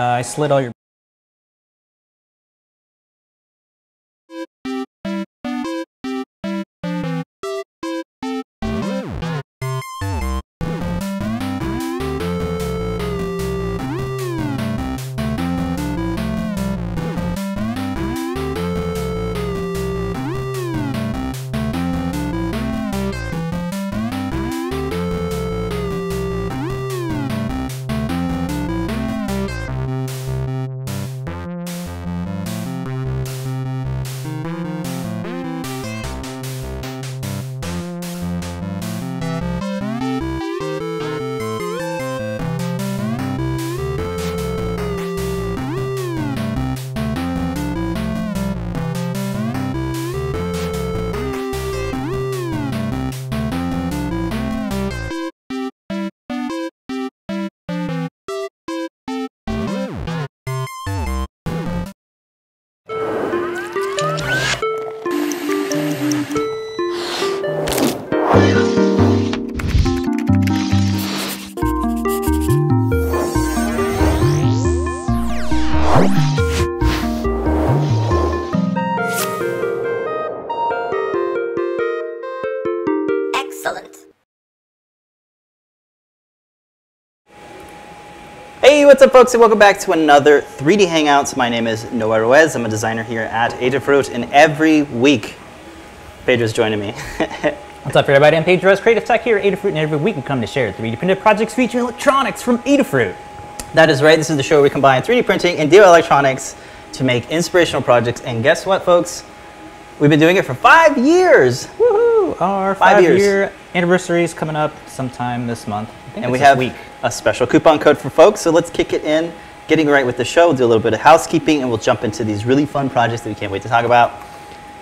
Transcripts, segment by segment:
Uh, I slid all your what's up folks and welcome back to another 3D Hangouts. My name is Noah Ruiz. I'm a designer here at Adafruit and every week Pedro's joining me. What's up, everybody? I'm Pedro Ruiz, Creative Tech here at Adafruit, and every week we come to share 3D printed projects featuring electronics from Adafruit. that is right. This is the show where we combine 3D printing and DIY electronics to make inspirational projects. And guess what folks? We've been doing it for five years. Woohoo! Our Five five, years. year anniversary is coming up sometime this month. And we have week. A special coupon code for folks. So let's kick it in. Getting right with the show, we'll do a little bit of housekeeping and we'll jump into these really fun projects that we can't wait to talk about.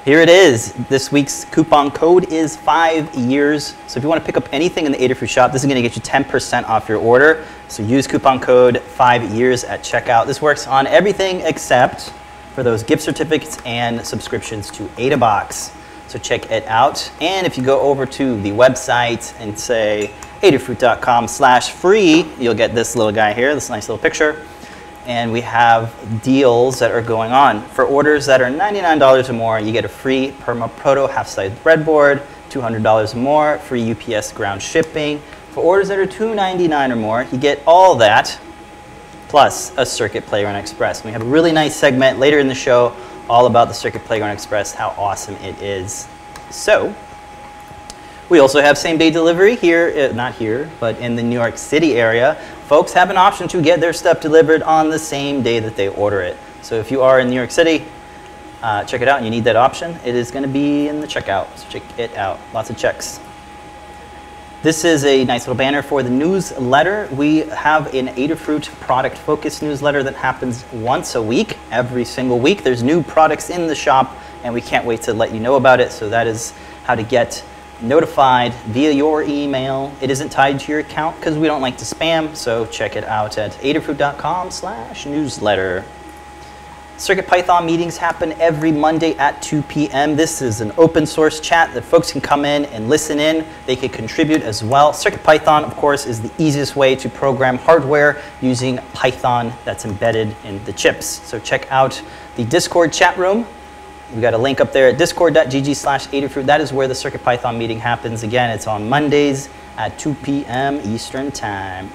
Here it is. This week's coupon code is five years. So if you want to pick up anything in the Adafruit shop, this is going to get you 10% off your order. So use coupon code five years at checkout. This works on everything except for those gift certificates and subscriptions to AdaBox. So check it out. And if you go over to the website and say adafruit.com slash free, you'll get this little guy here, this nice little picture and we have deals that are going on. For orders that are $99 or more, you get a free Perma Proto half-size breadboard, $200 or more, free UPS ground shipping. For orders that are $299 or more, you get all that, plus a Circuit Playground Express. We have a really nice segment later in the show all about the Circuit Playground Express, how awesome it is. So, we also have same day delivery here, uh, not here, but in the New York City area. Folks have an option to get their stuff delivered on the same day that they order it. So if you are in New York City, uh, check it out and you need that option. It is going to be in the checkout. So check it out. Lots of checks. This is a nice little banner for the newsletter. We have an Adafruit product focused newsletter that happens once a week, every single week. There's new products in the shop, and we can't wait to let you know about it. So that is how to get notified via your email. It isn't tied to your account because we don't like to spam. So check it out at adafruit.com/newsletter. CircuitPython meetings happen every Monday at 2 p.m. This is an open source chat that folks can come in and listen in. They can contribute as well. CircuitPython, of course, is the easiest way to program hardware using Python that's embedded in the chips. So check out the Discord chat room. We've got a link up there at discord.gg slash Adafruit. That is where the CircuitPython meeting happens. Again, it's on Mondays at 2 p.m. Eastern Time.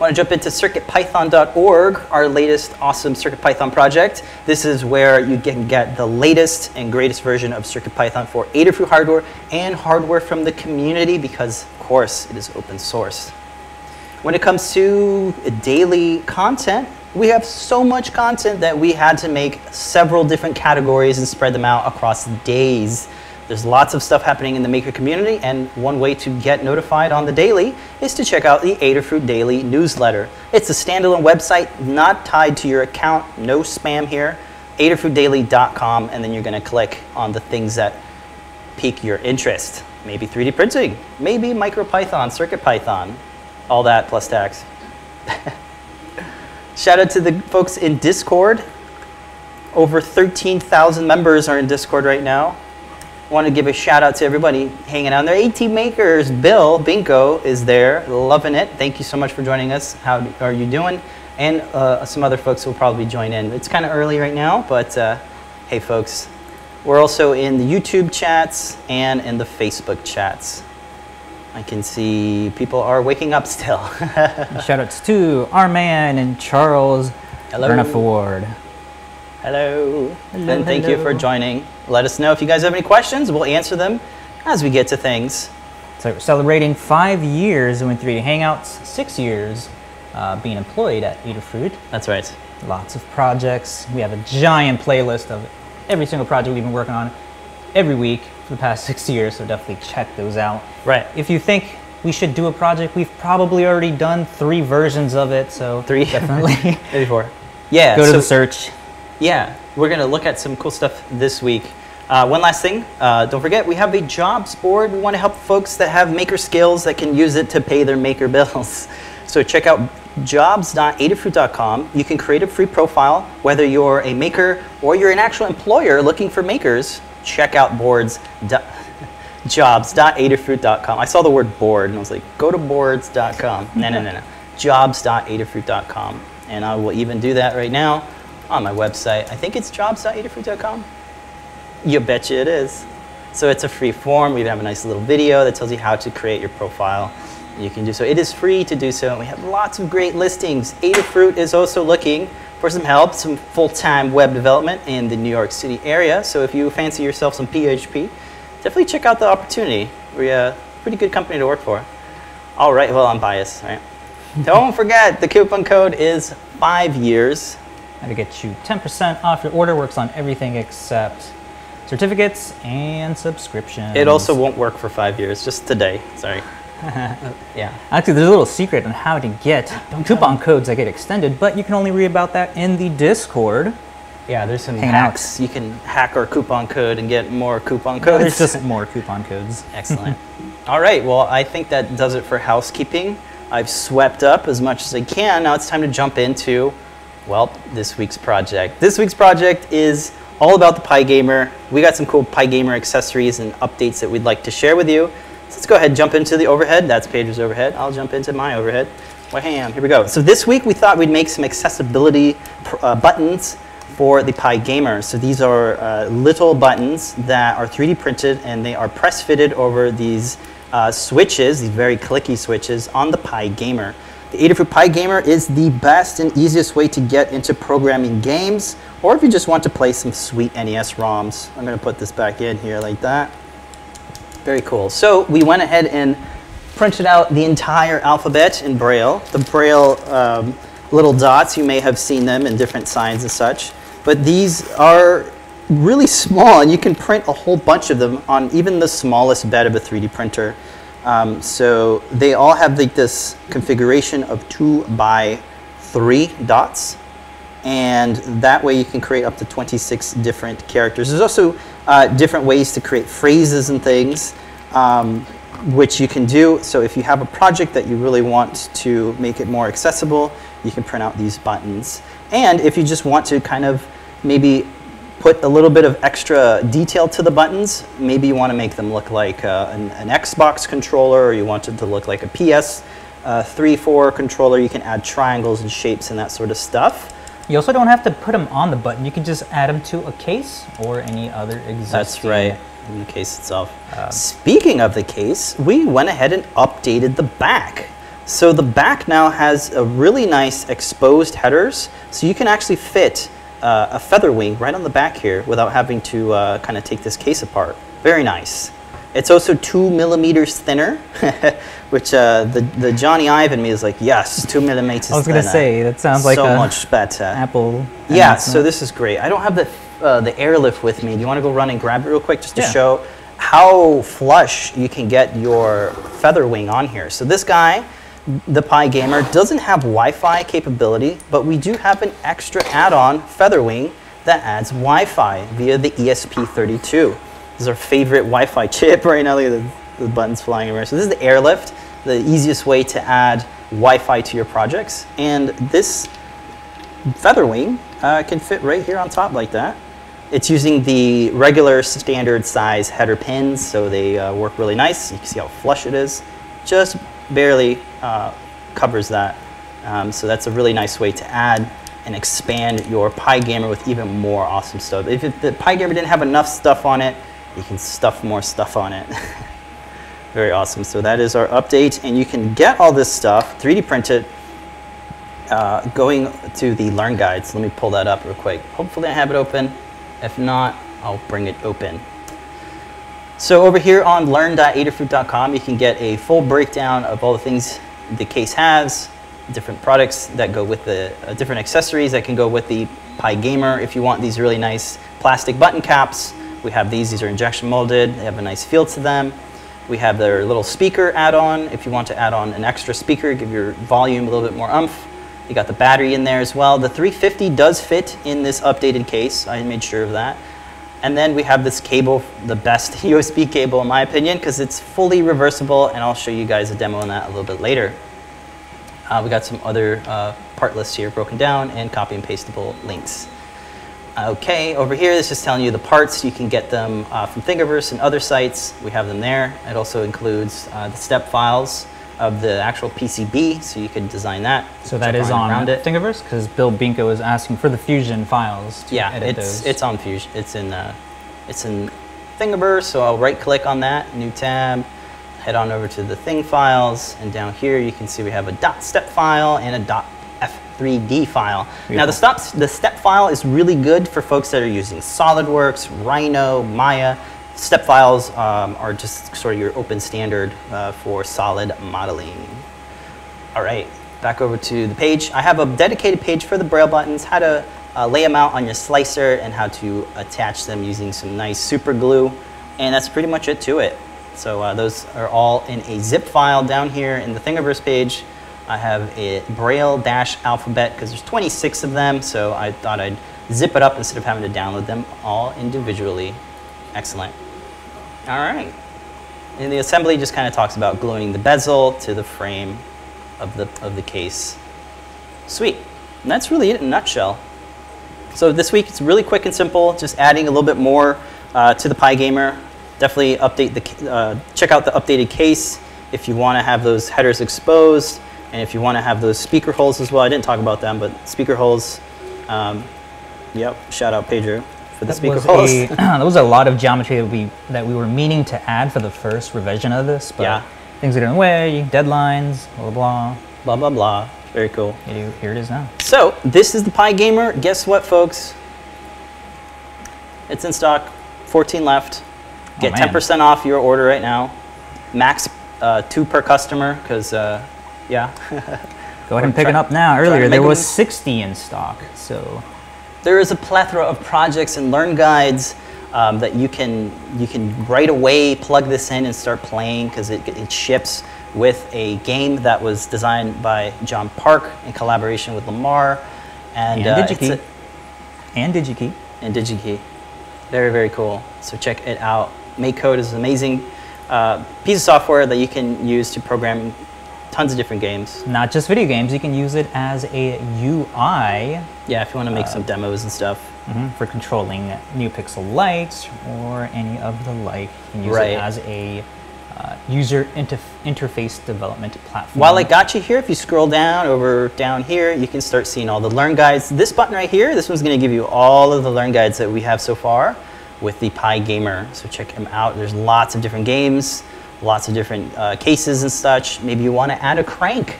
Want to jump into circuitpython.org, our latest awesome CircuitPython project. This is where you can get the latest and greatest version of CircuitPython for Adafruit hardware and hardware from the community because, of course, it is open source. When it comes to daily content, we have so much content that we had to make several different categories and spread them out across days. There's lots of stuff happening in the Maker community, and one way to get notified on the daily is to check out the Adafruit Daily newsletter. It's a standalone website, not tied to your account, no spam here. Adafruitdaily.com, and then you're going to click on the things that pique your interest. Maybe 3D printing, maybe MicroPython, CircuitPython, all that plus tax. Shout out to the folks in Discord. Over 13,000 members are in Discord right now. Want to give a shout out to everybody hanging out there. AT Makers, Bill Binko is there, loving it. Thank you so much for joining us. How are you doing? and uh, some other folks will probably join in. It's kind of early right now, but uh, hey, folks, we're also in the YouTube chats and in the Facebook chats. I can see people are waking up still. Shout outs to our man and Charles Hello. Bernaford. hello. Hello, and thank you for joining. Let us know if you guys have any questions. We'll answer them as we get to things. So we're celebrating five years doing 3D Hangouts, six years uh, being employed at Adafruit. That's right. Lots of projects. We have a giant playlist of every single project we've been working on every week for the past six years, so definitely check those out. Right. If you think we should do a project, we've probably already done three versions of it, so Three? definitely Maybe four. Yeah. go to so- the search. Yeah, we're going to look at some cool stuff this week. Uh, one last thing, uh, don't forget, we have a jobs board. We want to help folks that have maker skills that can use it to pay their maker bills. So check out jobs.adafruit.com. You can create a free profile, whether you're a maker or you're an actual employer looking for makers. Check out boards. jobs.adafruit.com. I saw the word board and I was like, go to boards.com. No, no, no, no. Jobs.adafruit.com. And I will even do that right now on my website. I think it's jobs.adafruit.com. You betcha it is. So it's a free form. We have a nice little video that tells you how to create your profile. You can do so. It is free to do so. And we have lots of great listings. Adafruit is also looking for some help, some full-time web development in the New York City area. So if you fancy yourself some PHP, definitely check out the opportunity. We're a uh, pretty good company to work for. All right, well, I'm biased, right? Don't forget, the coupon code is five years. That'll get you 10% off your order. Works on everything except certificates and subscriptions. It also won't work for five years, just today. Sorry. yeah. Actually, there's a little secret on how to get coupon codes that get extended, but you can only read about that in the Discord. Yeah, there's some Hangouts. hacks. You can hack our coupon code and get more coupon codes. There's just more coupon codes. Excellent. All right, well, I think that does it for housekeeping. I've swept up as much as I can. Now it's time to jump into, well, this week's project. This week's project is all about the PyGamer. We got some cool PyGamer accessories and updates that we'd like to share with you. So let's go ahead and jump into the overhead. That's Pedro's overhead. I'll jump into my overhead. Wham, here we go. So this week we thought we'd make some accessibility uh, buttons for the PyGamer. So these are uh, little buttons that are 3D printed and they are press fitted over these uh, switches, these very clicky switches on the PyGamer. The Adafruit PyGamer is the best and easiest way to get into programming games or if you just want to play some sweet NES ROMs. I'm going to put this back in here like that. Very cool. So we went ahead and printed out the entire alphabet in Braille. The Braille um, little dots, you may have seen them in different signs and such. But these are really small, and you can print a whole bunch of them on even the smallest bed of a 3D printer. Um, so they all have like this configuration of two by three dots and that way you can create up to 26 different characters. There's also uh, different ways to create phrases and things, um, which you can do. So if you have a project that you really want to make it more accessible, you can print out these buttons. And if you just want to kind of maybe put a little bit of extra detail to the buttons, maybe you want to make them look like uh, an, an Xbox controller, or you want it to look like a PS uh, 3, 4 controller, you can add triangles and shapes and that sort of stuff. You also don't have to put them on the button. You can just add them to a case or any other existing. That's right, in the case itself. Speaking of the case, we went ahead and updated the back. So the back now has a really nice exposed headers, so you can actually fit uh, a feather wing right on the back here without having to uh, kind of take this case apart. Very nice. It's also two millimeters thinner, which uh, the, the Jony Ive in me is like, yes, two millimeters I was gonna say, that sounds like so a much better. Apple. Yeah, so this is great. I don't have the uh, the airlift with me. Do you want to go run and grab it real quick just to Yeah. show how flush you can get your feather wing on here? So this guy, the PyGamer, doesn't have Wi-Fi capability, but we do have an extra add-on feather wing that adds Wi-Fi via the E ESP32. This is our favorite Wi-Fi chip right now. Look at the, the buttons flying around. So this is the airlift, the easiest way to add Wi-Fi to your projects. And this feather wing uh, can fit right here on top like that. It's using the regular standard size header pins, so they uh, work really nice. You can see how flush it is. Just barely uh, covers that Um, so that's a really nice way to add and expand your Pygamer with even more awesome stuff. If it, the Pygamer didn't have enough stuff on it, you can stuff more stuff on it. Very awesome. So that is our update, and you can get all this stuff, 3D print it, uh, going to the Learn Guides. Let me pull that up real quick. Hopefully I have it open. If not, I'll bring it open. So over here on learn.adafruit.com, you can get a full breakdown of all the things the case has, different products that go with the uh, different accessories that can go with the PyGamer. If you want these really nice plastic button caps, we have these. These are injection molded. They have a nice feel to them. We have their little speaker add-on. If you want to add on an extra speaker, give your volume a little bit more umph. You got the battery in there as well. The 350 does fit in this updated case. I made sure of that. And then we have this cable, the best USB cable in my opinion, because it's fully reversible, and I'll show you guys a demo on that a little bit later. Uh, we got some other uh, part lists here broken down and copy and pastable links. Okay, over here, this is telling you the parts. You can get them uh, from Thingiverse and other sites. We have them there. It also includes uh, the step files of the actual PCB, so you could design that. So that is on around it. Thingiverse, because Bill Binko is asking for the Fusion files. yeah, it's those. it's on Fusion. It's in uh, it's in Thingiverse. So I'll right click on that, new tab, head on over to the thing files, and down here you can see we have a dot step file and a dot F3D file. Beautiful. Now the step, the step file is really good for folks that are using SolidWorks, Rhino, Maya. Step files um, are just sort of your open standard uh, for solid modeling. All right, back over to the page. I have a dedicated page for the Braille buttons, how to uh, lay them out on your slicer and how to attach them using some nice super glue. And that's pretty much it to it. So uh, those are all in a zip file down here in the Thingiverse page. I have a Braille dash alphabet because there's 26 of them, so I thought I'd zip it up instead of having to download them all individually. Excellent. All right. And the assembly just kind of talks about gluing the bezel to the frame of the, of the case. Sweet. And that's really it in a nutshell. So this week it's really quick and simple, just adding a little bit more uh, to the Pygamer. Definitely update the, uh, check out the updated case if you want to have those headers exposed. And if you want to have those speaker holes as well, I didn't talk about them, but speaker holes, um, yep, shout out Pedro for the that speaker was holes. A, was a lot of geometry that we, that we were meaning to add for the first revision of this, but Yeah. things are in the way, deadlines, blah, blah, blah, blah, blah. Very cool. Here here it is now. So this is the PyGamer. Guess what, folks? It's in stock. 14 left. Get Oh, 10% off your order right now. Max uh, two per customer, because uh, yeah. Go ahead and pick it up now. Earlier, there was 60 in stock, so there is a plethora of projects and learn guides um, that you can you can right away plug this in and start playing because it, it ships with a game that was designed by John Park in collaboration with Lamar and, And uh, DigiKey. a- and DigiKey. and DigiKey. Very, very cool. So check it out. MakeCode is an amazing uh, piece of software that you can use to program tons of different games. Not just video games, you can use it as a UI Yeah, if you want to make Uh, some demos and stuff. mhm, for controlling NeoPixel lights or any of the like. You can use Right. it as a uh, user interf- interface development platform. While I got you here, if you scroll down over down here, you can start seeing all the learn guides. This button right here, this one's going to give you all of the learn guides that we have so far with the PyGamer. So check them out. There's lots of different games, lots of different uh, cases and such. Maybe you want to add a crank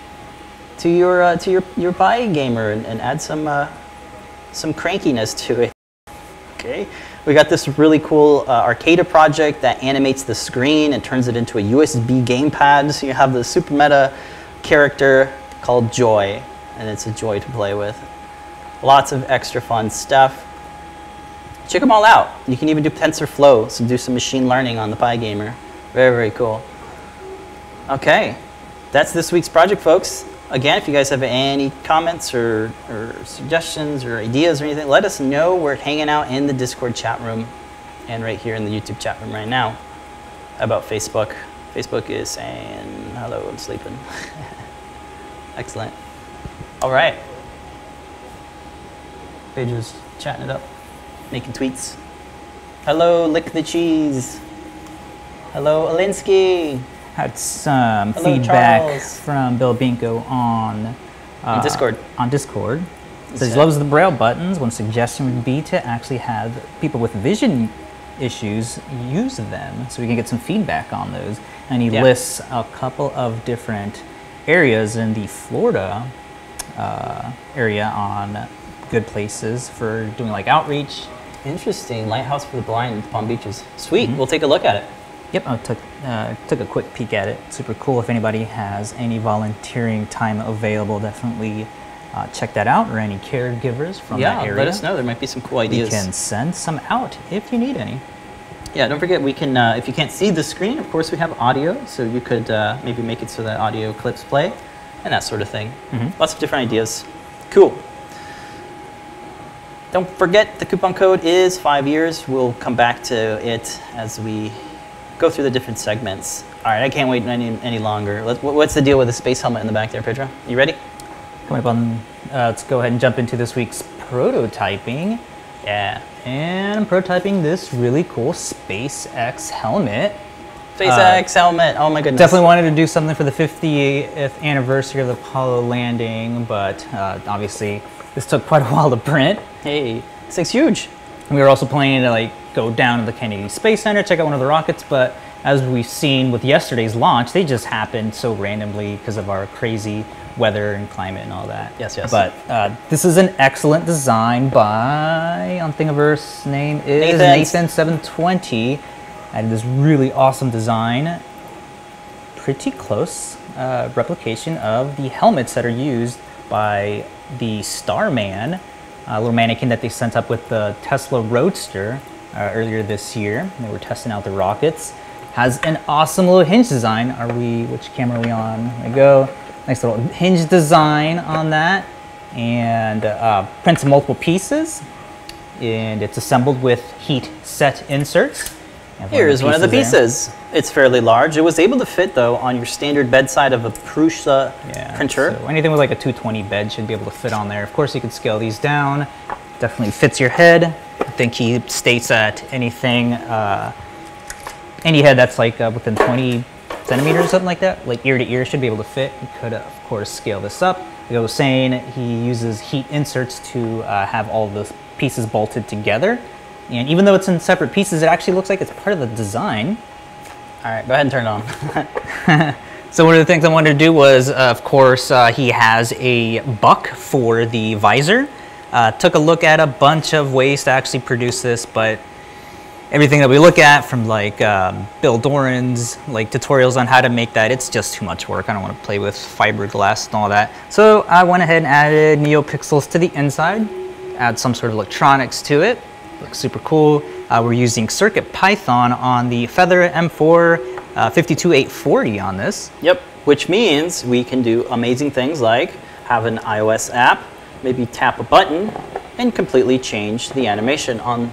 to your uh, to your your Pygamer and, and add some uh, some crankiness to it. Okay, we got this really cool uh, Arcada project that animates the screen and turns it into a USB gamepad. So you have the Super Meta character called Joy, and it's a joy to play with. Lots of extra fun stuff. Check them all out. You can even do TensorFlow, so do some machine learning on the Pygamer. Very, very cool. Okay, that's this week's project, folks. Again, if you guys have any comments or, or suggestions or ideas or anything, let us know. We're hanging out in the Discord chat room and right here in the YouTube chat room right now. About Facebook? Facebook is saying, hello, I'm sleeping. Excellent. All right. Pedro's chatting it up, making tweets. Hello, lick the cheese. Hello, Alinsky. Had some Hello, feedback Charles. from Bill Binko on On Discord. On Discord. Says he loves the braille buttons. One suggestion would be to actually have people with vision issues use them so we can get some feedback on those. And he Yeah. lists a couple of different areas in the Florida uh, area on good places for doing like outreach. Interesting. Lighthouse for the Blind, in Palm Beaches. Sweet. Mm-hmm. We'll take a look at it. Yep, I took uh, took a quick peek at it. Super cool. If anybody has any volunteering time available, definitely uh, check that out. Or any caregivers from yeah, that area. Yeah, let us know. There might be some cool We ideas. can send some out if you need any. Yeah, don't forget we can. Uh, if you can't see the screen, of course we have audio, so you could uh, maybe make it so that audio clips play, and that sort of thing. Mm-hmm. Lots of different ideas. Cool. Don't forget the coupon code is five years. We'll come back to it as we go through the different segments. All right, I can't wait any, any longer. Let, what's the deal with the space helmet in the back there, Pedro? You ready? Coming up on, uh, let's go ahead and jump into this week's prototyping. Yeah. And I'm prototyping this really cool SpaceX helmet. SpaceX helmet. Oh my goodness. Definitely wanted to do something for the 50th anniversary of the Apollo landing, but uh, obviously this took quite a while to print. Hey, this thing's huge. We were also planning to like go down to the Kennedy Space Center, check out one of the rockets, but as we've seen with yesterday's launch, they just happened so randomly because of our crazy weather and climate and all that. Yes, yes. But uh, this is an excellent design by on Thingiverse name is Nathan. Nathan720. And this really awesome design, pretty close uh, replication of the helmets that are used by the Starman, a little mannequin that they sent up with the Tesla Roadster uh, earlier this year. They were testing out the rockets. Has an awesome little hinge design. Are we? Which camera are we on? There we go. Nice little hinge design on that, and uh, prints multiple pieces. And it's assembled with heat set inserts. Here's one of the pieces. It's fairly large. It was able to fit though on your standard bedside of a Prusa Yeah, printer. So anything with like a 220 bed should be able to fit on there. Of course, you could scale these down. Definitely fits your head. I think he states that anything, uh, any head that's like uh, within 20 centimeters or something like that, like ear to ear, should be able to fit. You could, uh, of course, scale this up. Like I was saying, he uses heat inserts to uh, have all the pieces bolted together. And even though it's in separate pieces, it actually looks like it's part of the design. All right, go ahead and turn it on. So one of the things I wanted to do was, uh, of course, uh, he has a buck for the visor. Uh, took a look at a bunch of ways to actually produce this, but everything that we look at from like um, Bill Doran's like tutorials on how to make that, it's just too much work. I don't want to play with fiberglass and all that. So I went ahead and added NeoPixels to the inside, add some sort of electronics to it. Looks super cool. Uh, we're using CircuitPython on the Feather M4 uh, 52840 on this. Yep, which means we can do amazing things like have an iOS app, maybe tap a button, and completely change the animation on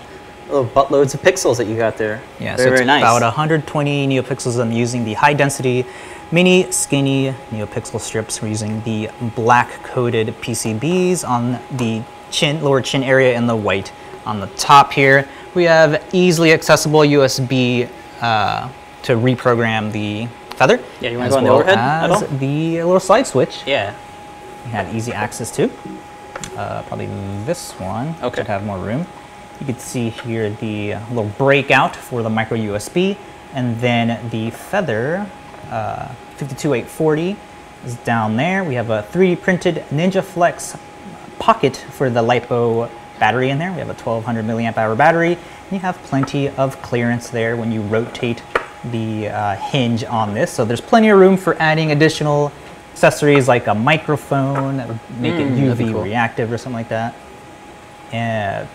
the buttloads of pixels that you got there. Yeah, very, so it's very nice. about 120 neopixels. I'm using the high density, mini skinny neopixel strips. We're using the black coated PCBs on the chin, lower chin area and the white on the top here. We have easily accessible USB uh, to reprogram the feather. Yeah, you wanna as go on the well overhead at all? the little slide switch yeah, you have easy access to. Uh, probably this one Okay. should have more room. You can see here the little breakout for the micro USB, and then the Feather uh, 52840 is down there. We have a 3D printed NinjaFlex pocket for the LiPo battery in there. We have a 1200 milliamp hour battery. And you have plenty of clearance there when you rotate the uh, hinge on this. So there's plenty of room for adding additional accessories like a microphone make Mm, that'd UV cool. reactive or something like that. And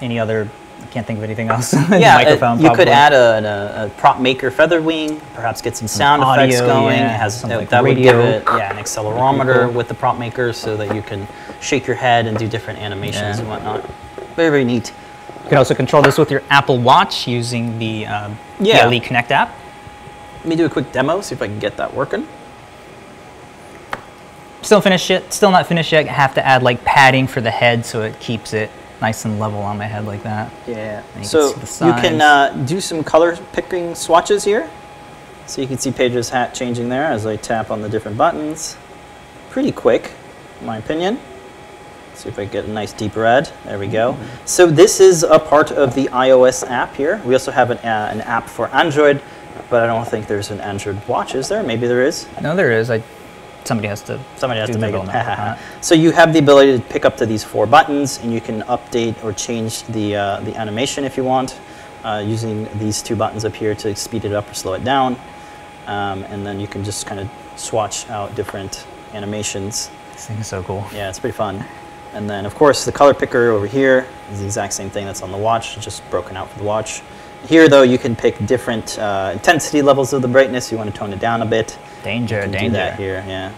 any other, I can't think of anything else. yeah. uh, microphone. you could add a, a, a prop maker feather wing, perhaps get some sound effects audio, going. yeah, it has something that, like that would give radio. it yeah an accelerometer cool. with the prop maker so that you can shake your head and do different animations Yeah. and whatnot. Very very neat. You can also control this with your Apple Watch using the um, Yeah. PLE Connect app. Let me do a quick demo, see if I can get that working. Still finished yet? Still not finished yet. I have to add like padding for the head so it keeps it nice and level on my head like that. Yeah. You So can you can uh, do some color picking swatches here. So you can see Pedro's hat changing there as I tap on the different buttons. Pretty quick. in my opinion. See if I get a nice deep red. There we go. So this is a part of the iOS app here. We also have an, uh, an app for Android, but I don't think there's an Android watch, is there? Maybe there is. No, there is. I somebody has to Somebody has to make it. so you have the ability to pick up to these four buttons, and you can update or change the uh, the animation if you want, uh, using these two buttons up here to speed it up or slow it down, um, and then you can just kind of swatch out different animations. This thing is so cool. Yeah, it's pretty fun. And then, of course, the color picker over here is the exact same thing that's on the watch, just broken out for the watch. Here, though, you can pick different uh, intensity levels of the brightness. You want to tone it down a bit. Danger, danger. do that here, yeah.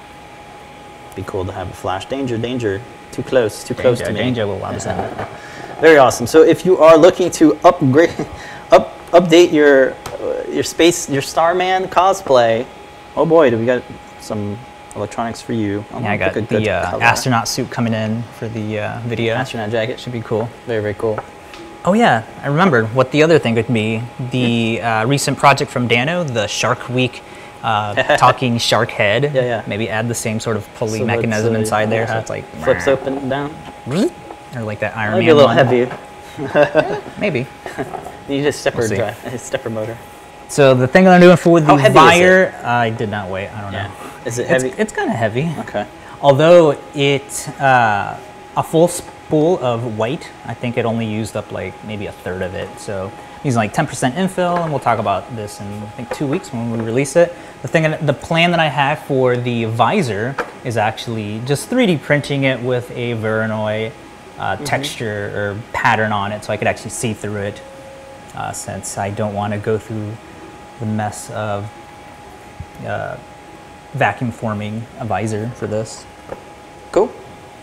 Be cool to have a flash. Danger, danger. Too close, too close to me. danger, little Wabasam. Very awesome. So if you are looking to upgrade, up, update your uh, your space, your Starman cosplay, oh boy, do we got some electronics for you. I'm Yeah, I got pick a good the uh, astronaut suit coming in for the uh, video. astronaut jacket. Should be cool. Very, very cool. Oh yeah, I remembered what the other thing would be. The uh, recent project from Dano, the Shark Week uh, talking shark head. Yeah, yeah. Maybe add the same sort of pulley So mechanism uh, inside there, so it's like flips open and down. or like that Iron Might Man be a little one. heavy. Maybe. You need a stepper We'll drive, a stepper motor. So the thing that I'm doing for the How heavy is Vire, I did not weigh. I don't Yeah. know. Is it It's, heavy? it's kind of heavy. okay. Although it, uh, a full spool of white, I think it only used up like maybe a third of it. So using like 10% infill, and we'll talk about this in I think two weeks when we release it. The thing, the plan that I have for the visor is actually just 3D printing it with a Voronoi uh, texture or pattern on it, so I could actually see through it. Uh, since I don't want to go through the mess of uh, vacuum forming a visor for this. Cool.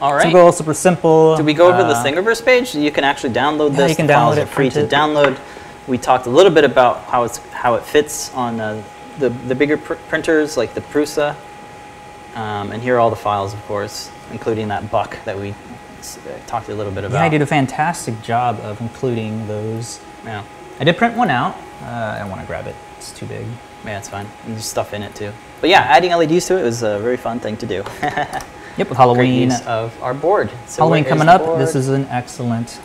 All right. Simple, super simple. Did we go over the uh, Thingiverse page? You can actually download Yeah, this. you can The download it, free to it. download. We talked a little bit about how it's how it fits on uh, the the bigger pr- printers like the Prusa, um, and here are all the files, of course, including that buck that we uh, talked a little bit about. Yeah, I did a fantastic job of including those. Yeah, I did print one out. Uh, I want to grab it. It's too big. yeah, it's fine. And there's stuff in it too. But yeah, adding LEDs to it was a very fun thing to do. Yep, with Halloween. of our board. So Halloween coming up. This is an excellent,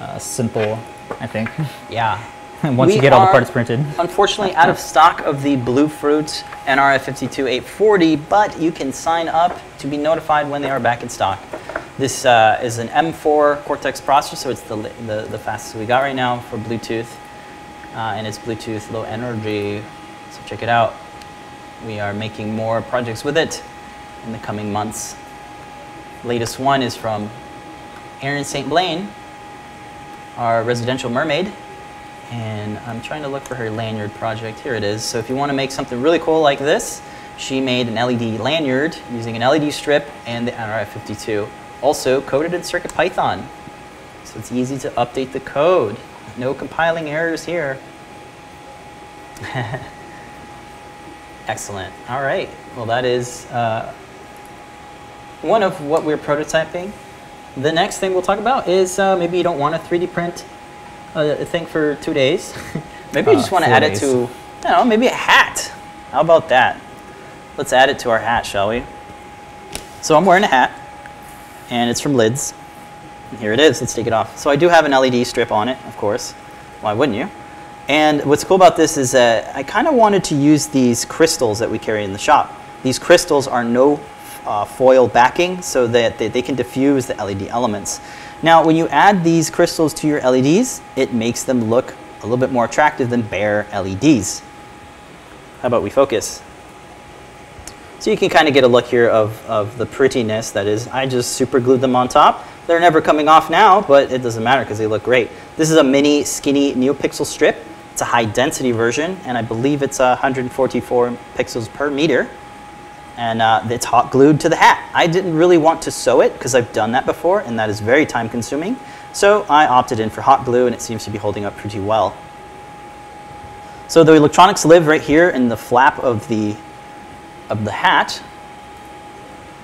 uh, simple, I think. yeah. Once We you get all the parts printed. Unfortunately, out of stock of the Bluefruit NRF52840, but you can sign up to be notified when they are back in stock. This uh, is an M4 Cortex processor, so it's the, the, the fastest we got right now for Bluetooth, uh, and it's Bluetooth low energy, so check it out. We are making more projects with it in the coming months. Latest one is from Erin St. Blaine, our residential mermaid and I'm trying to look for her lanyard project. Here it is. So if you want to make something really cool like this, she made an LED lanyard using an LED strip and the NRF52, also coded in CircuitPython. So it's easy to update the code. No compiling errors here. Excellent. All right. Well, that is uh, one of what we're prototyping. The next thing we'll talk about is uh, maybe you don't want to 3D print a, a thing for two days. maybe you Uh, just want to add it to, don't know, maybe a hat. How about that? Let's add it to our hat, shall we? So I'm wearing a hat, and it's from Lids. Here it is. Let's take it off. So I do have an LED strip on it, of course. Why wouldn't you? And what's cool about this is that I kind of wanted to use these crystals that we carry in the shop. These crystals are no uh, foil backing so that they, they can diffuse the LED elements. Now, when you add these crystals to your LEDs, it makes them look a little bit more attractive than bare LEDs. How about we focus? So you can kind of get a look here of, of the prettiness that is. I just super glued them on top. They're never coming off now, but it doesn't matter because they look great. This is a mini skinny NeoPixel strip. It's a high density version, and I believe it's uh, 144 pixels per meter. And uh, it's hot glued to the hat. I didn't really want to sew it because I've done that before, and that is very time consuming. So I opted in for hot glue, and it seems to be holding up pretty well. So the electronics live right here in the flap of the of the hat,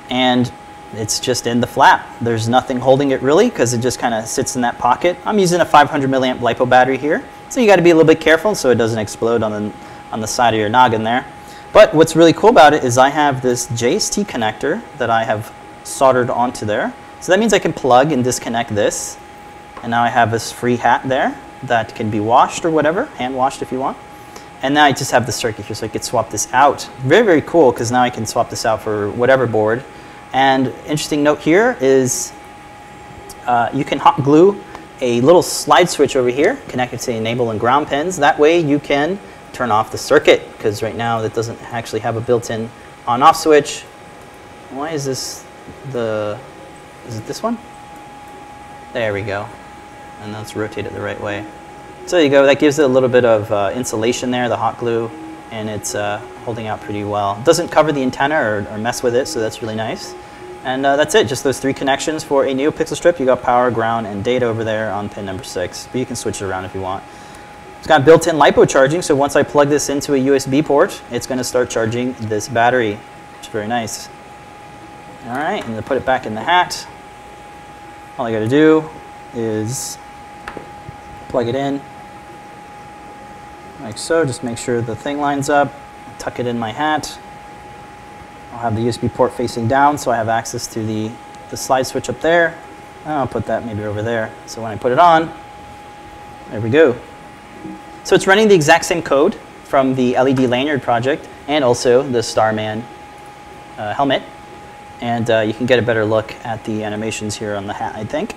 and it's just in the flap. There's nothing holding it really because it just kind of sits in that pocket. I'm using a 500 milliamp lipo battery here, so you got to be a little bit careful so it doesn't explode on the on the side of your noggin there. But what's really cool about it is I have this JST connector that I have soldered onto there. So that means I can plug and disconnect this. And now I have this free hat there that can be washed or whatever, hand washed if you want. And now I just have the circuit here so I could swap this out. Very, very cool because now I can swap this out for whatever board. And interesting note here is uh, you can hot glue a little slide switch over here connected to the enable and ground pins. That way you can turn off the circuit because right now it doesn't actually have a built-in on-off switch. Why is this the, is it this one? There we go. And let's rotate it the right way. So you go, that gives it a little bit of uh, insulation there, the hot glue, and it's uh, holding out pretty well. Doesn't cover the antenna or, or, mess with it, so that's really nice. And uh, that's it, just those three connections for a NeoPixel strip. You got power, ground, and data over there on pin number six, but you can switch it around if you want. It's got built-in LiPo charging, so once I plug this into a USB port, it's gonna start charging this battery, which is very nice. All right, and to put it back in the hat, all I gotta do is plug it in, like so. Just make sure the thing lines up, tuck it in my hat. I'll have the USB port facing down so I have access to the, the slide switch up there. I'll put that maybe over there. So when I put it on, there we go. So it's running the exact same code from the LED lanyard project and also the Starman uh, helmet. And uh, you can get a better look at the animations here on the hat, I think.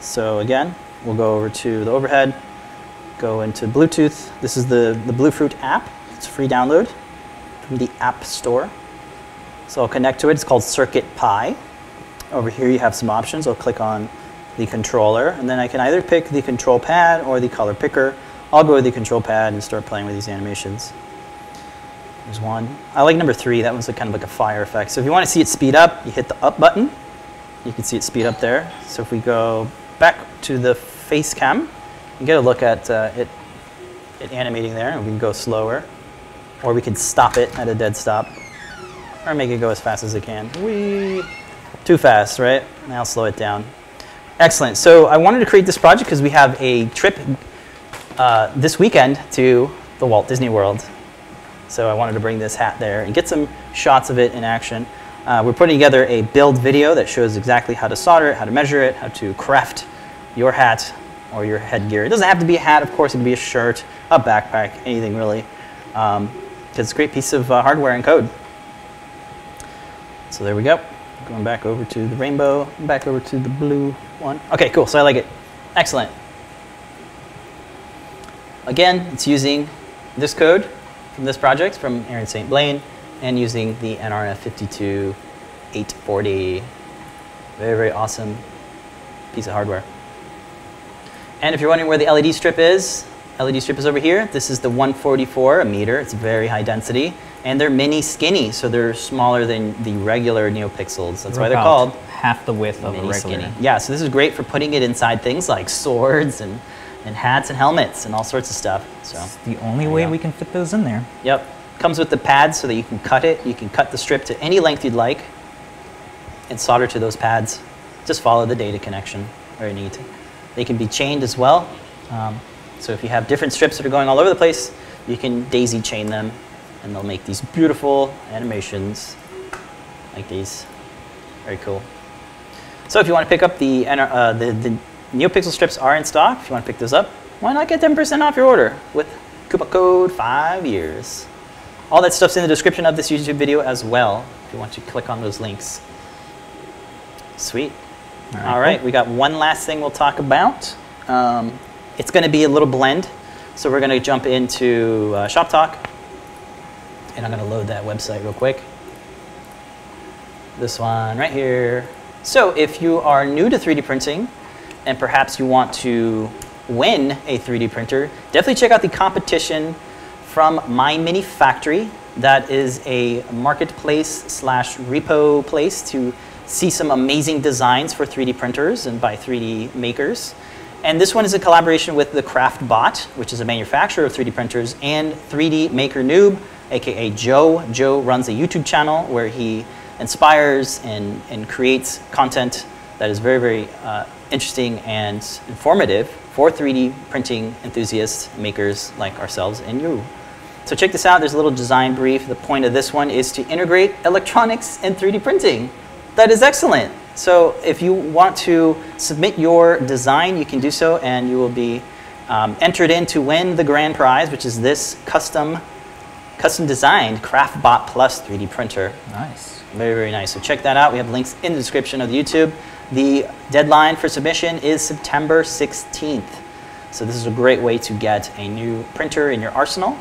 So again, we'll go over to the overhead, go into Bluetooth. This is the, the Bluefruit app. It's a free download from the App Store. So I'll connect to it. It's called Circuit Pi. Over here you have some options. I'll click on the controller, and then I can either pick the control pad or the color picker. I'll go with the control pad and start playing with these animations. There's one. I like number three. That one's kind of like a fire effect. So if you want to see it speed up, you hit the up button. You can see it speed up there. So if we go back to the face cam, you get a look at uh, it, it animating there, and we can go slower, or we can stop it at a dead stop, or make it go as fast as it can. Whee! Too fast, right? Now slow it down. Excellent. So I wanted to create this project because we have a trip uh, this weekend to the Walt Disney World. So I wanted to bring this hat there and get some shots of it in action. Uh, we're putting together a build video that shows exactly how to solder it, how to measure it, how to craft your hat or your headgear. It doesn't have to be a hat, of course, it can be a shirt, a backpack, anything really. Um, it's a great piece of uh, hardware and code. So there we go. Going back over to the rainbow, back over to the blue one. Okay, cool, so I like it. Excellent. Again, it's using this code from this project from Erin St. Blaine and using the NRF 52840. Very, very awesome piece of hardware. And if you're wondering where the LED strip is, LED strip is over here. This is the 144 a meter. It's very high density. And they're mini skinny, so they're smaller than the regular NeoPixels. That's why they're called half the width of mini a regular. skinny. Yeah, so this is great for putting it inside things like swords and, and hats and helmets and all sorts of stuff. So It's the only way we can fit those in there. Yep. Comes with the pads so that you can cut it. You can cut the strip to any length you'd like and solder to those pads. Just follow the data connection. Very neat. They can be chained as well. Um, so if you have different strips that are going all over the place, you can daisy chain them and they'll make these beautiful animations like these. Very cool. So if you want to pick up the, uh, the, the NeoPixel strips are in stock. If you want to pick those up, why not get 10% off your order with coupon code 5 years. All that stuff's in the description of this YouTube video as well, if you want to click on those links. Sweet. All right, All right, we got one last thing we'll talk about. Um, it's going to be a little blend, so we're going to jump into uh, Shop Talk, and I'm going to load that website real quick. This one right here. So if you are new to 3D printing, and perhaps you want to win a 3D printer, definitely check out the competition from MyMiniFactory. That is a marketplace slash repo place to see some amazing designs for 3D printers and by 3D makers. And this one is a collaboration with the CraftBot, which is a manufacturer of 3D printers, and 3D Maker Noob, aka Joe. Joe runs a YouTube channel where he inspires and, and creates content that is very, very uh, interesting and informative for 3D printing enthusiasts, makers like ourselves and you. So check this out, there's a little design brief. The point of this one is to integrate electronics and 3D printing. That is excellent. So if you want to submit your design, you can do so, and you will be um, entered in to win the grand prize, which is this custom, custom designed CraftBot Plus 3D printer. Nice. Very, very nice. So check that out. We have links in the description of the YouTube. The deadline for submission is September 16th. So this is a great way to get a new printer in your arsenal.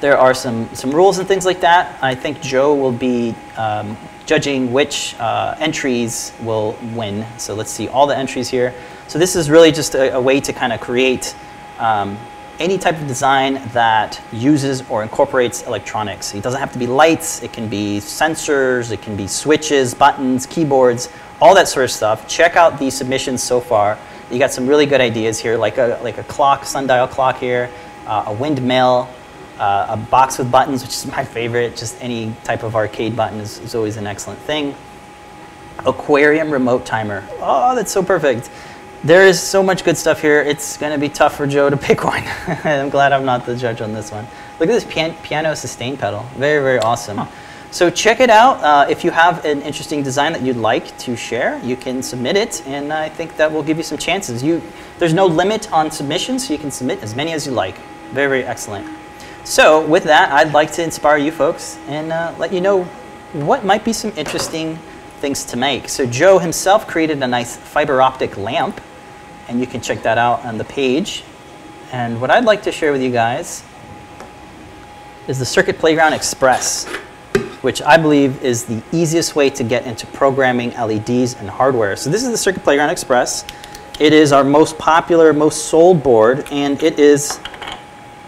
There are some, some rules and things like that. I think Joe will be um, judging which uh, entries will win. So let's see all the entries here. So this is really just a, a way to kind of create um, any type of design that uses or incorporates electronics. It doesn't have to be lights, it can be sensors, it can be switches, buttons, keyboards, all that sort of stuff. Check out the submissions so far. You got some really good ideas here, like a, like a clock, sundial clock here, uh, a windmill, uh, a box with buttons, which is my favorite. Just any type of arcade button is, is always an excellent thing. Aquarium remote timer. Oh, that's so perfect. There is so much good stuff here. It's going to be tough for Joe to pick one. I'm glad I'm not the judge on this one. Look at this pian piano sustain pedal. Very, very awesome. Huh. So check it out. Uh, if you have an interesting design that you'd like to share, you can submit it, and I think that will give you some chances. You, there's no limit on submissions, so you can submit as many as you like. Very, very excellent. So with that, I'd like to inspire you folks and uh, let you know what might be some interesting things to make. So Joe himself created a nice fiber optic lamp, and you can check that out on the page. And what I'd like to share with you guys is the Circuit Playground Express, which I believe is the easiest way to get into programming LEDs and hardware. So this is the Circuit Playground Express. It is our most popular, most sold board, and it is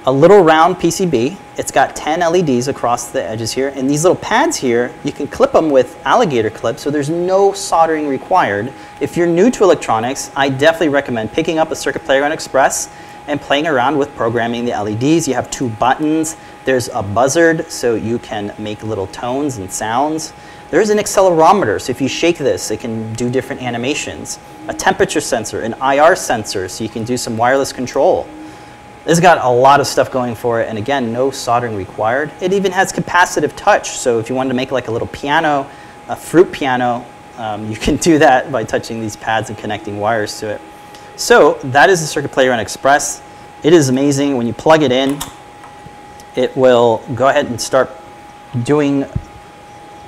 a little round PCB. It's got 10 LEDs across the edges here. And these little pads here, you can clip them with alligator clips, so there's no soldering required. If you're new to electronics, I definitely recommend picking up a Circuit Playground Express and playing around with programming the LEDs. You have two buttons. There's a buzzard, so you can make little tones and sounds. There's an accelerometer, so if you shake this, it can do different animations. A temperature sensor, an IR sensor, so you can do some wireless control. This got a lot of stuff going for it, and again, no soldering required. It even has capacitive touch, so if you wanted to make like a little piano, a fruit piano, um, you can do that by touching these pads and connecting wires to it. So that is the Circuit Playground Express. It is amazing. When you plug it in, it will go ahead and start doing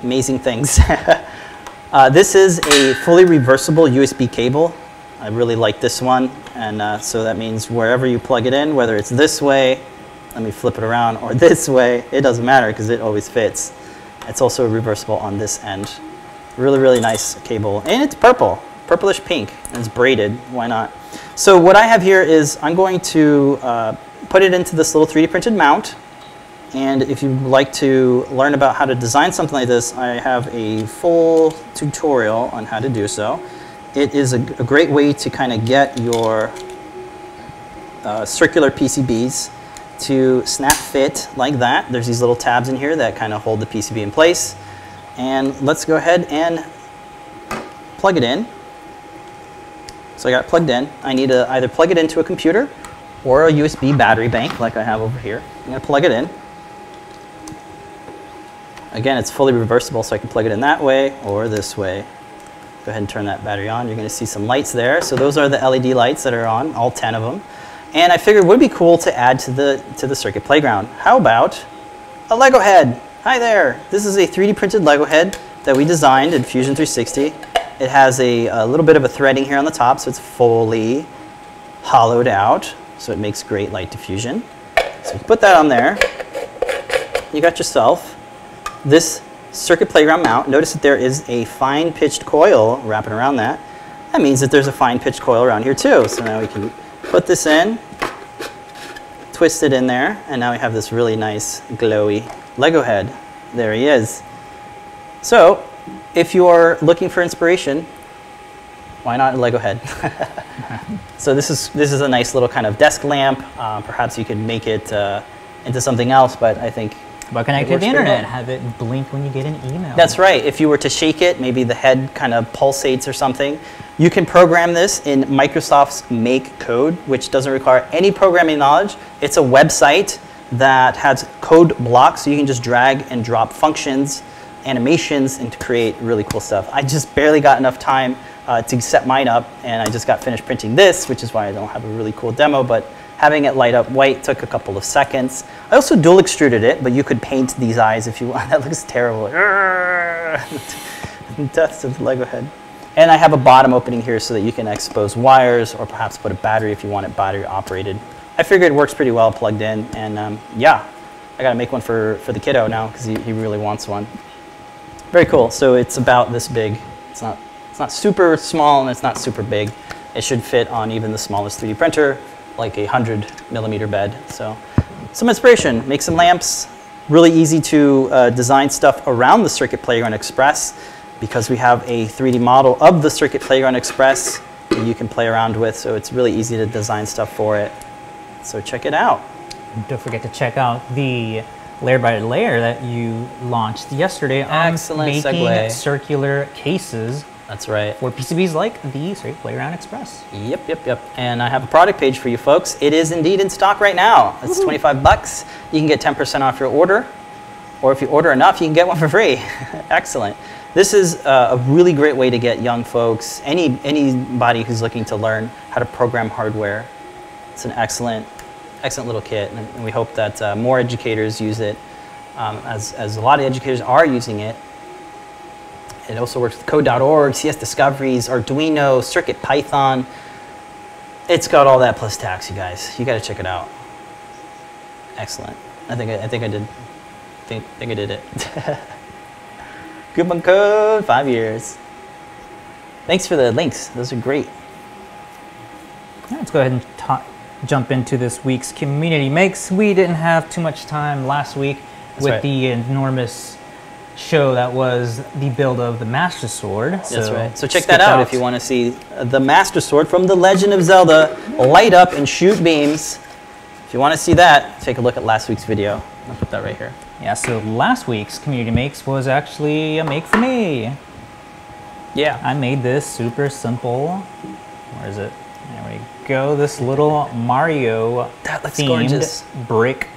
amazing things. uh, this is a fully reversible USB cable. I really like this one. And uh, so that means wherever you plug it in, whether it's this way, let me flip it around, or this way, it doesn't matter because it always fits. It's also reversible on this end. Really, really nice cable. And it's purple, purplish pink, and it's braided. Why not? So what I have here is I'm going to uh, put it into this little 3D printed mount. And if you'd like to learn about how to design something like this, I have a full tutorial on how to do so it is a, a great way to kind of get your uh, circular PCBs to snap fit like that. There's these little tabs in here that kind of hold the PCB in place. And let's go ahead and plug it in. So I got plugged in. I need to either plug it into a computer or a USB battery bank like I have over here. I'm going to plug it in. Again, it's fully reversible, so I can plug it in that way or this way. Go ahead and turn that battery on. You're going to see some lights there. So those are the LED lights that are on, all 10 of them. And I figured it would be cool to add to the, to the circuit playground. How about a Lego head? Hi there. This is a 3D printed Lego head that we designed in Fusion 360. It has a, a little bit of a threading here on the top, so it's fully hollowed out, so it makes great light diffusion. So you put that on there. You got yourself this circuit playground mount, notice that there is a fine pitched coil wrapping around that. That means that there's a fine pitched coil around here too. So now we can put this in, twist it in there, and now we have this really nice glowy Lego head. There he is. So if you're looking for inspiration, why not a Lego head? so this is, this is a nice little kind of desk lamp. Uh, perhaps you could make it uh, into something else, but I think but connect to the internet, have it blink when you get an email. That's right. If you were to shake it, maybe the head kind of pulsates or something. You can program this in Microsoft's MakeCode, which doesn't require any programming knowledge. It's a website that has code blocks, so you can just drag and drop functions animations and to create really cool stuff. I just barely got enough time uh, to set mine up, and I just got finished printing this, which is why I don't have a really cool demo, but having it light up white took a couple of seconds. I also dual extruded it, but you could paint these eyes if you want. That looks terrible. Death of the Lego head. And I have a bottom opening here so that you can expose wires or perhaps put a battery if you want it battery operated. I figured it works pretty well plugged in, and um, yeah, I gotta make one for, for the kiddo now because he, he really wants one. Very cool. So it's about this big. It's not, it's not super small and it's not super big. It should fit on even the smallest 3D printer, like a 100 millimeter bed. So some inspiration, make some lamps. Really easy to uh, design stuff around the Circuit Playground Express because we have a 3D model of the Circuit Playground Express that you can play around with. So it's really easy to design stuff for it. So check it out. Don't forget to check out the layer by layer that you launched yesterday on making segue. circular cases That's right. for PCBs like the Circuit Playground Express. Yep, yep, yep. And I have a product page for you folks. It is indeed in stock right now. It's 25 bucks. You can get 10% off your order. Or if you order enough, you can get one for free. Excellent. This is uh, a really great way to get young folks, any anybody who's looking to learn how to program hardware. It's an excellent, excellent little kit, and, and we hope that uh, more educators use it, um, as, as a lot of educators are using it. It also works with code.org, CS Discoveries, Arduino, CircuitPython. It's got all that plus tax, you guys. You got to check it out. Excellent. I think I, I think I did. Think think I did it. Coupon code five years. Thanks for the links. Those are great. Let's go ahead and jump into this week's community makes. We didn't have too much time last week That's with right. the enormous show that was the build of the Master Sword. That's right. So check that out, if you want to see the Master Sword from The Legend of Zelda light up and shoot beams. If you want to see that, take a look at last week's video. I'll put that right here. Yeah, so last week's community makes was actually a make for me. Yeah. I made this super simple. Where is it? There we go. This little Mario themed gorgeous. brick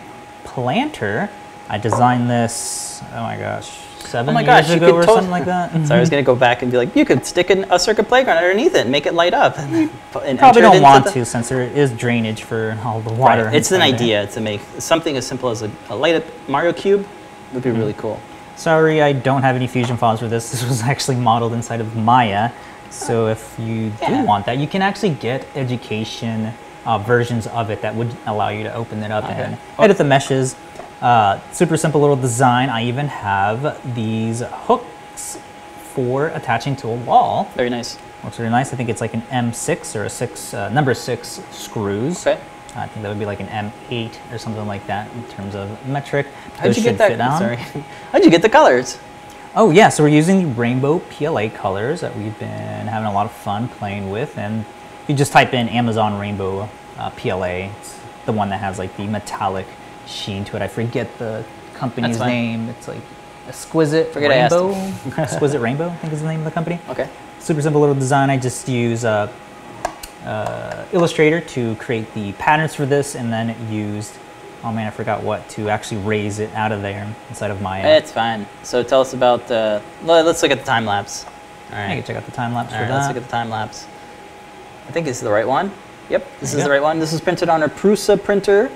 planter. I designed this. Oh my gosh, seven Oh my years gosh, you ago could or something like that. So I was going to go back and be like, you could stick an, a circuit playground underneath it and make it light up. And, and Probably don't want the- to since there is drainage for all the water. Right. It's an inside there. idea to make something as simple as a, a light up Mario cube would be really cool. Sorry, I don't have any fusion files for this. This was actually modeled inside of Maya. So if you Yeah. do want that, you can actually get education uh, versions of it that would allow you to open it up Okay. and edit the meshes. Uh, super simple little design. I even have these hooks for attaching to a wall. Very nice. Looks really nice. I think it's like an M6 or a six uh, number six screws. Okay. I think that would be like an M8 or something like that in terms of metric. How'd Those you get that? Sorry. How'd you get the colors? Oh yeah, so we're using the rainbow PLA colors that we've been having a lot of fun playing with, and if you just type in Amazon Rainbow uh, PLA. It's the one that has like the metallic sheen to it. I forget the company's name. It's like Exquisite Forget I Rainbow. Exquisite Rainbow, I think is the name of the company. Okay. Super simple little design. I just use uh, uh, Illustrator to create the patterns for this, and then used. Oh man, I forgot what to actually raise it out of there inside of Maya. It's fine. So tell us about. Uh, let's look at the time lapse. All I can check out the time lapse All for right. that. Let's look at the time lapse. I think this is the right one. Yep. This is you the right one. This is printed on a Prusa printer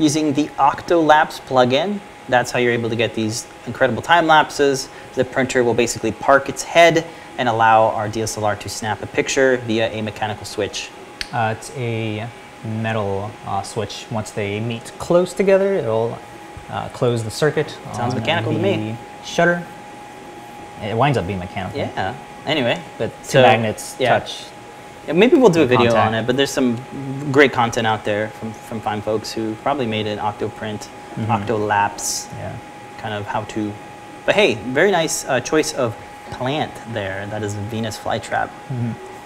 using the Octolapse plugin. That's how you're able to get these incredible time lapses. The printer will basically park its head and allow our DSLR to snap a picture via a mechanical switch. Uh, it's a metal uh, switch. Once they meet close together, it'll uh, close the circuit. Sounds mechanical to me. Shutter. It winds up being mechanical. Yeah. Anyway, But two So, magnets yeah. touch. Yeah, maybe we'll do a video Contact. on it, but there's some great content out there from, from fine folks who probably made an Octoprint, Octolapse Yeah. kind of how to. But hey, very nice uh, choice of plant there. That is a Venus flytrap.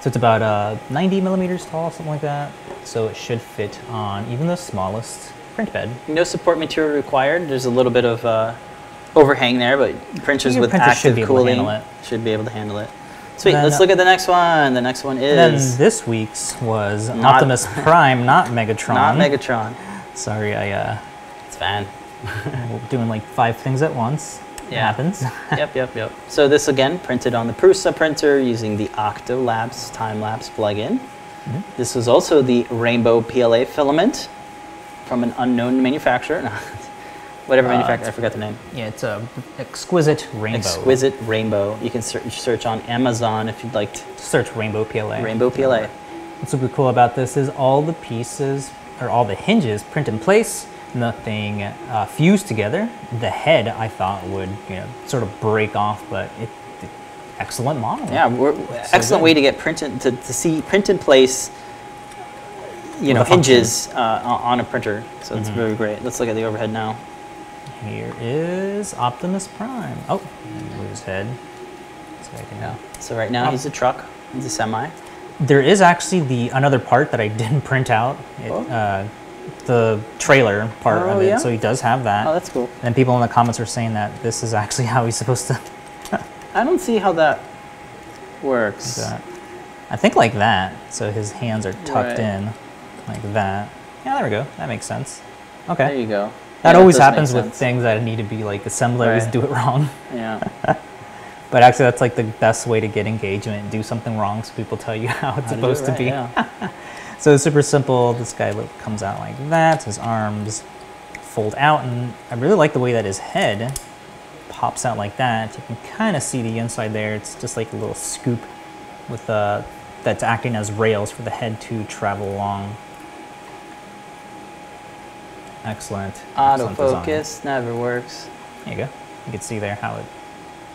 So it's about uh, 90 millimeters tall, something like that. So it should fit on even the smallest print bed. No support material required. There's a little bit of uh, overhang there, but printers with active be able to cooling should be able to handle it. Sweet. then, Let's look at the next one. The next one is this week's was Not- Optimus Prime, not Megatron. not Megatron. Sorry, I uh, It's fine. we're doing like five things at once. It happens. yep, yep, yep. So this again printed on the Prusa printer using the Octolapse time-lapse plugin. Mm-hmm. This was also the Rainbow PLA filament from an unknown manufacturer. Whatever Uh, manufacturer, I forgot the name. yeah, it's a exquisite rainbow. Exquisite Rainbow. You can search, search on Amazon if you'd like to. Search rainbow PLA. Rainbow PLA. What's super cool about this is all the pieces or all the hinges print in place, nothing uh, fused together. The head I thought would you know sort of break off, but it, it excellent model. Yeah, we're, excellent way to get printed to, to see print in place. You know, hinges uh, on a printer. So Mm-hmm. it's very great. Let's look at the overhead now. Here is Optimus Prime. Oh, move his head. So I can, Yeah. So right now he's a truck. He's a semi. There is actually the another part that I didn't print out. It, Oh. uh, the trailer part Oh, of it. yeah? So he does have that. Oh, that's cool. and people in the comments are saying that this is actually how he's supposed to. I don't see how that works. that. I think like that. So his hands are tucked Right. in, like that. Yeah, there we go. That makes sense. Okay. There you go. That Yeah, always happens with sense. things that need to be like always Right. do it wrong. Yeah. But actually, that's like the best way to get engagement. Do something wrong so people tell you how it's How to supposed to right, be. yeah. So it's super simple. This guy comes out like that. His arms fold out, and I really like the way that his head pops out like that. You can kind of see the inside there. It's just like a little scoop with uh, that's acting as rails for the head to travel along. Excellent. Autofocus never works. There you go. You can see there how it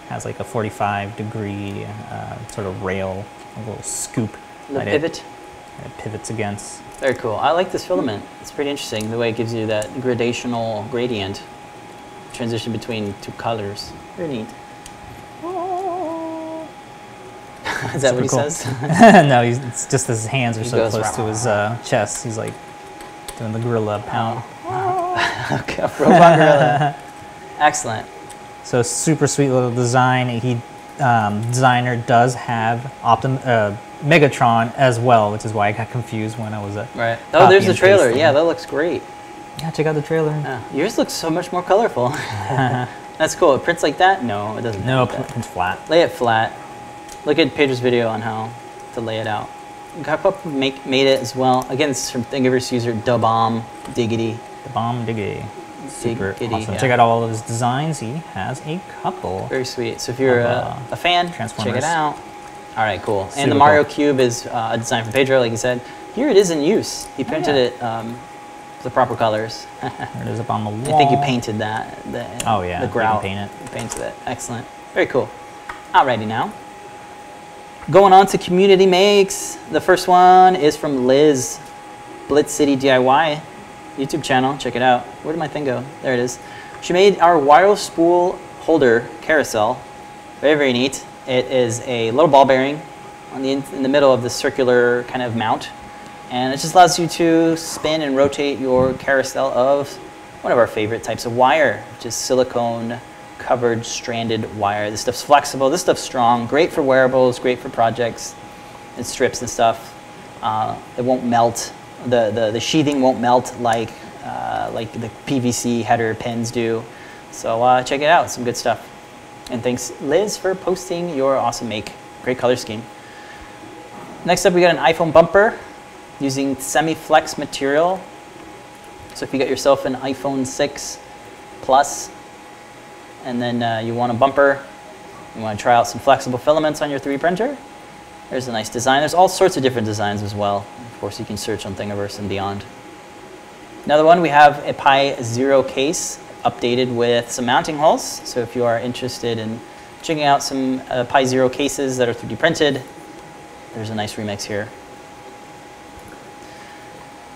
has like a 45 degree uh, sort of rail, a little scoop The it- pivot. that it pivots against. Very cool. I like this filament. It's pretty interesting the way it gives you that gradational gradient transition between two colors. Very neat. Is that what he cool. says? no, he's, it's just his hands are He so close to his uh, chest. He's like doing the gorilla pound. okay, robot gorilla. Excellent. So super sweet little design. He um, designer does have Optim uh, Megatron as well, which is why I got confused when I was at. Right. Oh, there's the trailer. Yeah, that looks great. Yeah, check out the trailer. Yeah. Yours looks so much more colorful. That's cool. It prints like that? No, it doesn't. No, print like that. it's flat. Lay it flat. Look at Pedro's video on how to lay it out. Garpup make, made it as well. Again, this is from Thingiverse user Dubom Diggity. The bomb diggy. Super Diggity, awesome. yeah. Check out all of his designs. He has a couple. Very sweet. So if you're Of, a, uh, a fan, check it out. All right, cool. and the Mario cool. Cube is uh, a design from Pedro, like you said. Here it is in use. He printed yeah. it um, the proper colors. There it is up on the wall. I think you painted that. The, Oh, yeah, The you paint it. You painted it. Excellent. Very cool. Alrighty now. Going on to community makes. The first one is from Liz, Blitz City DIY, YouTube channel. Check it out. Where did my thing go? There it is. She made our wireless spool holder carousel. Very very neat. It is a little ball bearing on the in, in the middle of the circular kind of mount, and it just allows you to spin and rotate your carousel of one of our favorite types of wire, which is silicone covered stranded wire. This stuff's flexible, this stuff's strong, great for wearables, great for projects and strips and stuff. Uh, it won't melt, the, the, the sheathing won't melt like, uh, like the PVC header pins do. So uh, check it out, some good stuff. And thanks Liz for posting your awesome make. Great color scheme. Next up we got an iPhone bumper using semi-flex material. So if you got yourself an iPhone 6 Plus, and then uh, you want a bumper, you want to try out some flexible filaments on your 3D printer, there's a nice design. There's all sorts of different designs as well. Of course, you can search on Thingiverse and beyond. Another one, we have a Pi Zero case updated with some mounting holes. So if you are interested in checking out some uh, Pi Zero cases that are 3D printed, there's a nice remix here.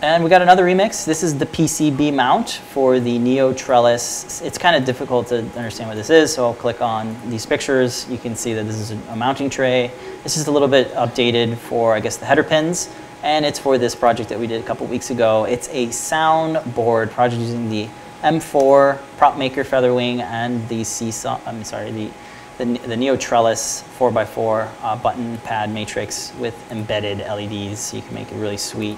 And we got another remix. This is the PCB mount for the NeoTrellis. It's kind of difficult to understand what this is, so I'll click on these pictures. You can see that this is a a mounting tray. This is a little bit updated for, I guess, the header pins, and it's for this project that we did a couple weeks ago. It's a sound board project using the M4 Prop Maker Featherwing and the Seesaw, I'm sorry, the, the, the NeoTrellis 4x4 uh, button pad matrix with embedded LEDs, so you can make it really sweet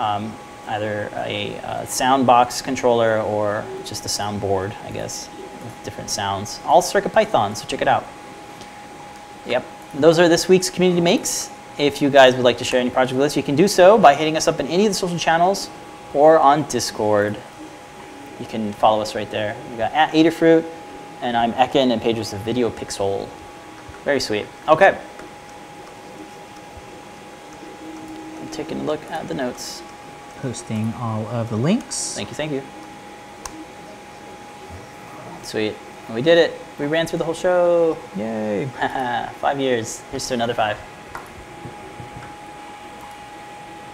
um, either a, uh sound box controller or just a sound board, I guess. with different sounds. All CircuitPython, so check it out. Yep. Those are this week's community makes. If you guys would like to share any project with us, you can do so by hitting us up in any of the social channels or on Discord. You can follow us right there. We've got at Adafruit, and I'm Ekin, and Pedro's the Video Pixel. Very sweet. Okay. I'm taking a look at the notes. Posting all of the links. Thank you, thank you. Sweet. We did it. We ran through the whole show. Yay. five years. Here's to another five.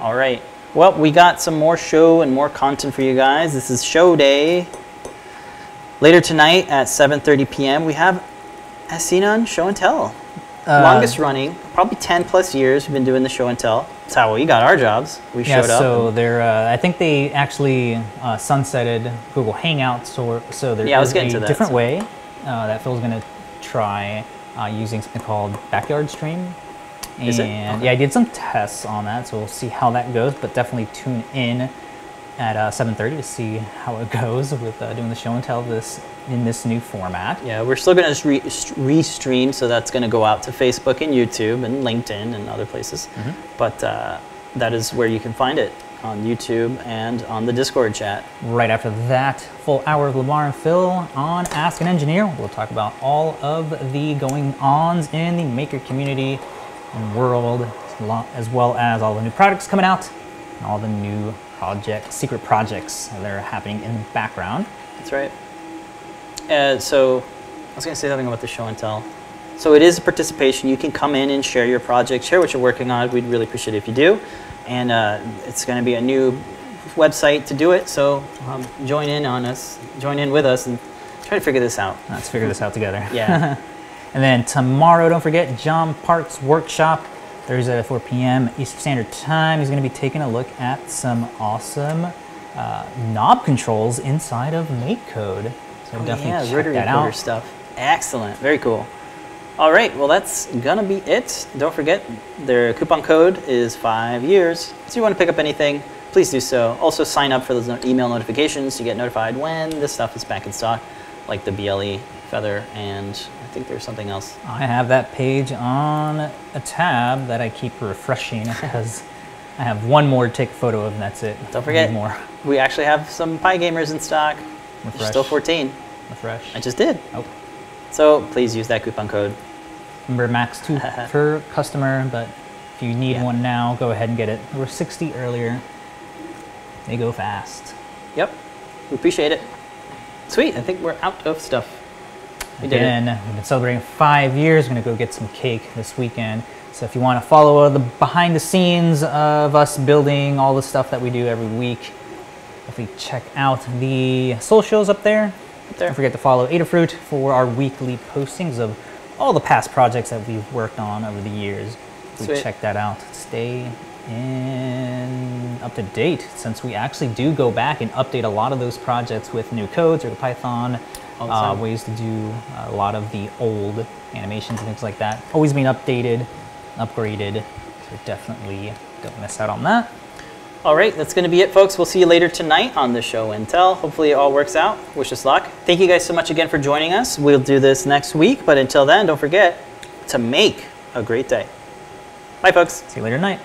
All right. Well, we got some more show and more content for you guys. This is show day. Later tonight at 7:30 p.m. we have Asinan Show and Tell. Uh, Longest running, probably 10 plus years we've been doing the show and tell. That's how we got our jobs. We Yeah, showed up. so they're. Uh, I think they actually uh, sunsetted Google Hangouts, or so there's Yeah, I was getting a to that, different so- way uh, that Phil's going to try uh, using something called Backyard Stream. And Is it? yeah, I did some tests on that, so we'll see how that goes. But definitely tune in at uh, 7:30 to see how it goes with uh, doing the show and tell this in this new format. Yeah, we're still going to re- re-stream, so that's going to go out to Facebook and YouTube and LinkedIn and other places. Mm-hmm. But uh, that is where you can find it on YouTube and on the Discord chat. Right after that, full hour of Limor and Phil on Ask an Engineer. We'll talk about all of the going ons in the maker community and world, as well as all the new products coming out and all the new project, secret projects that are happening in the background. That's right. Uh, so I was going to say something about the show and tell. So it is a participation. You can come in and share your project, share what you're working on. We'd really appreciate it if you do. And uh, it's going to be a new website to do it. So um, join in on us, join in with us, and try to figure this out. Let's figure this out together. Yeah. And then tomorrow, don't forget John Park's workshop, Thursday at 4 p.m. Eastern Standard Time. He's going to be taking a look at some awesome uh, knob controls inside of MakeCode. So definitely yeah, check rotary that out. stuff. Excellent. Very cool. All right. Well, that's gonna be it. Don't forget, their coupon code is five years. So if you want to pick up anything, please do so. Also, sign up for those email notifications to get notified when this stuff is back in stock, like the BLE feather, and think there's something else. I have that page on a tab that I keep refreshing because I have one more take photo of, and that's it. Don't forget, more. we actually have some PyGamers in stock. Refresh. still 14. Refresh. I just did. Oh. So please use that coupon code. Remember, max two per customer, but if you need Yeah. one now, go ahead and get it. There were 60 earlier. They go fast. Yep. We appreciate it. Sweet. I think we're out of stuff. We. Again, we've been celebrating five years. We're gonna go get some cake this weekend. So if you want to follow the behind the scenes of us building all the stuff that we do every week, if definitely check out the socials up there. there. Don't forget to follow Adafruit for our weekly postings of all the past projects that we've worked on over the years. Sweet. check that out. Stay in up to date since we actually do go back and update a lot of those projects with new codes or the Python uh, ways to do a lot of the old animations and things like that. Always being updated, upgraded. So definitely don't miss out on that. All right, that's going to be it, folks. We'll see you later tonight on the show and tell. Hopefully, it all works out. Wish us luck. Thank you guys so much again for joining us. We'll do this next week, but until then, don't forget to make a great day. Bye, folks. See you later tonight.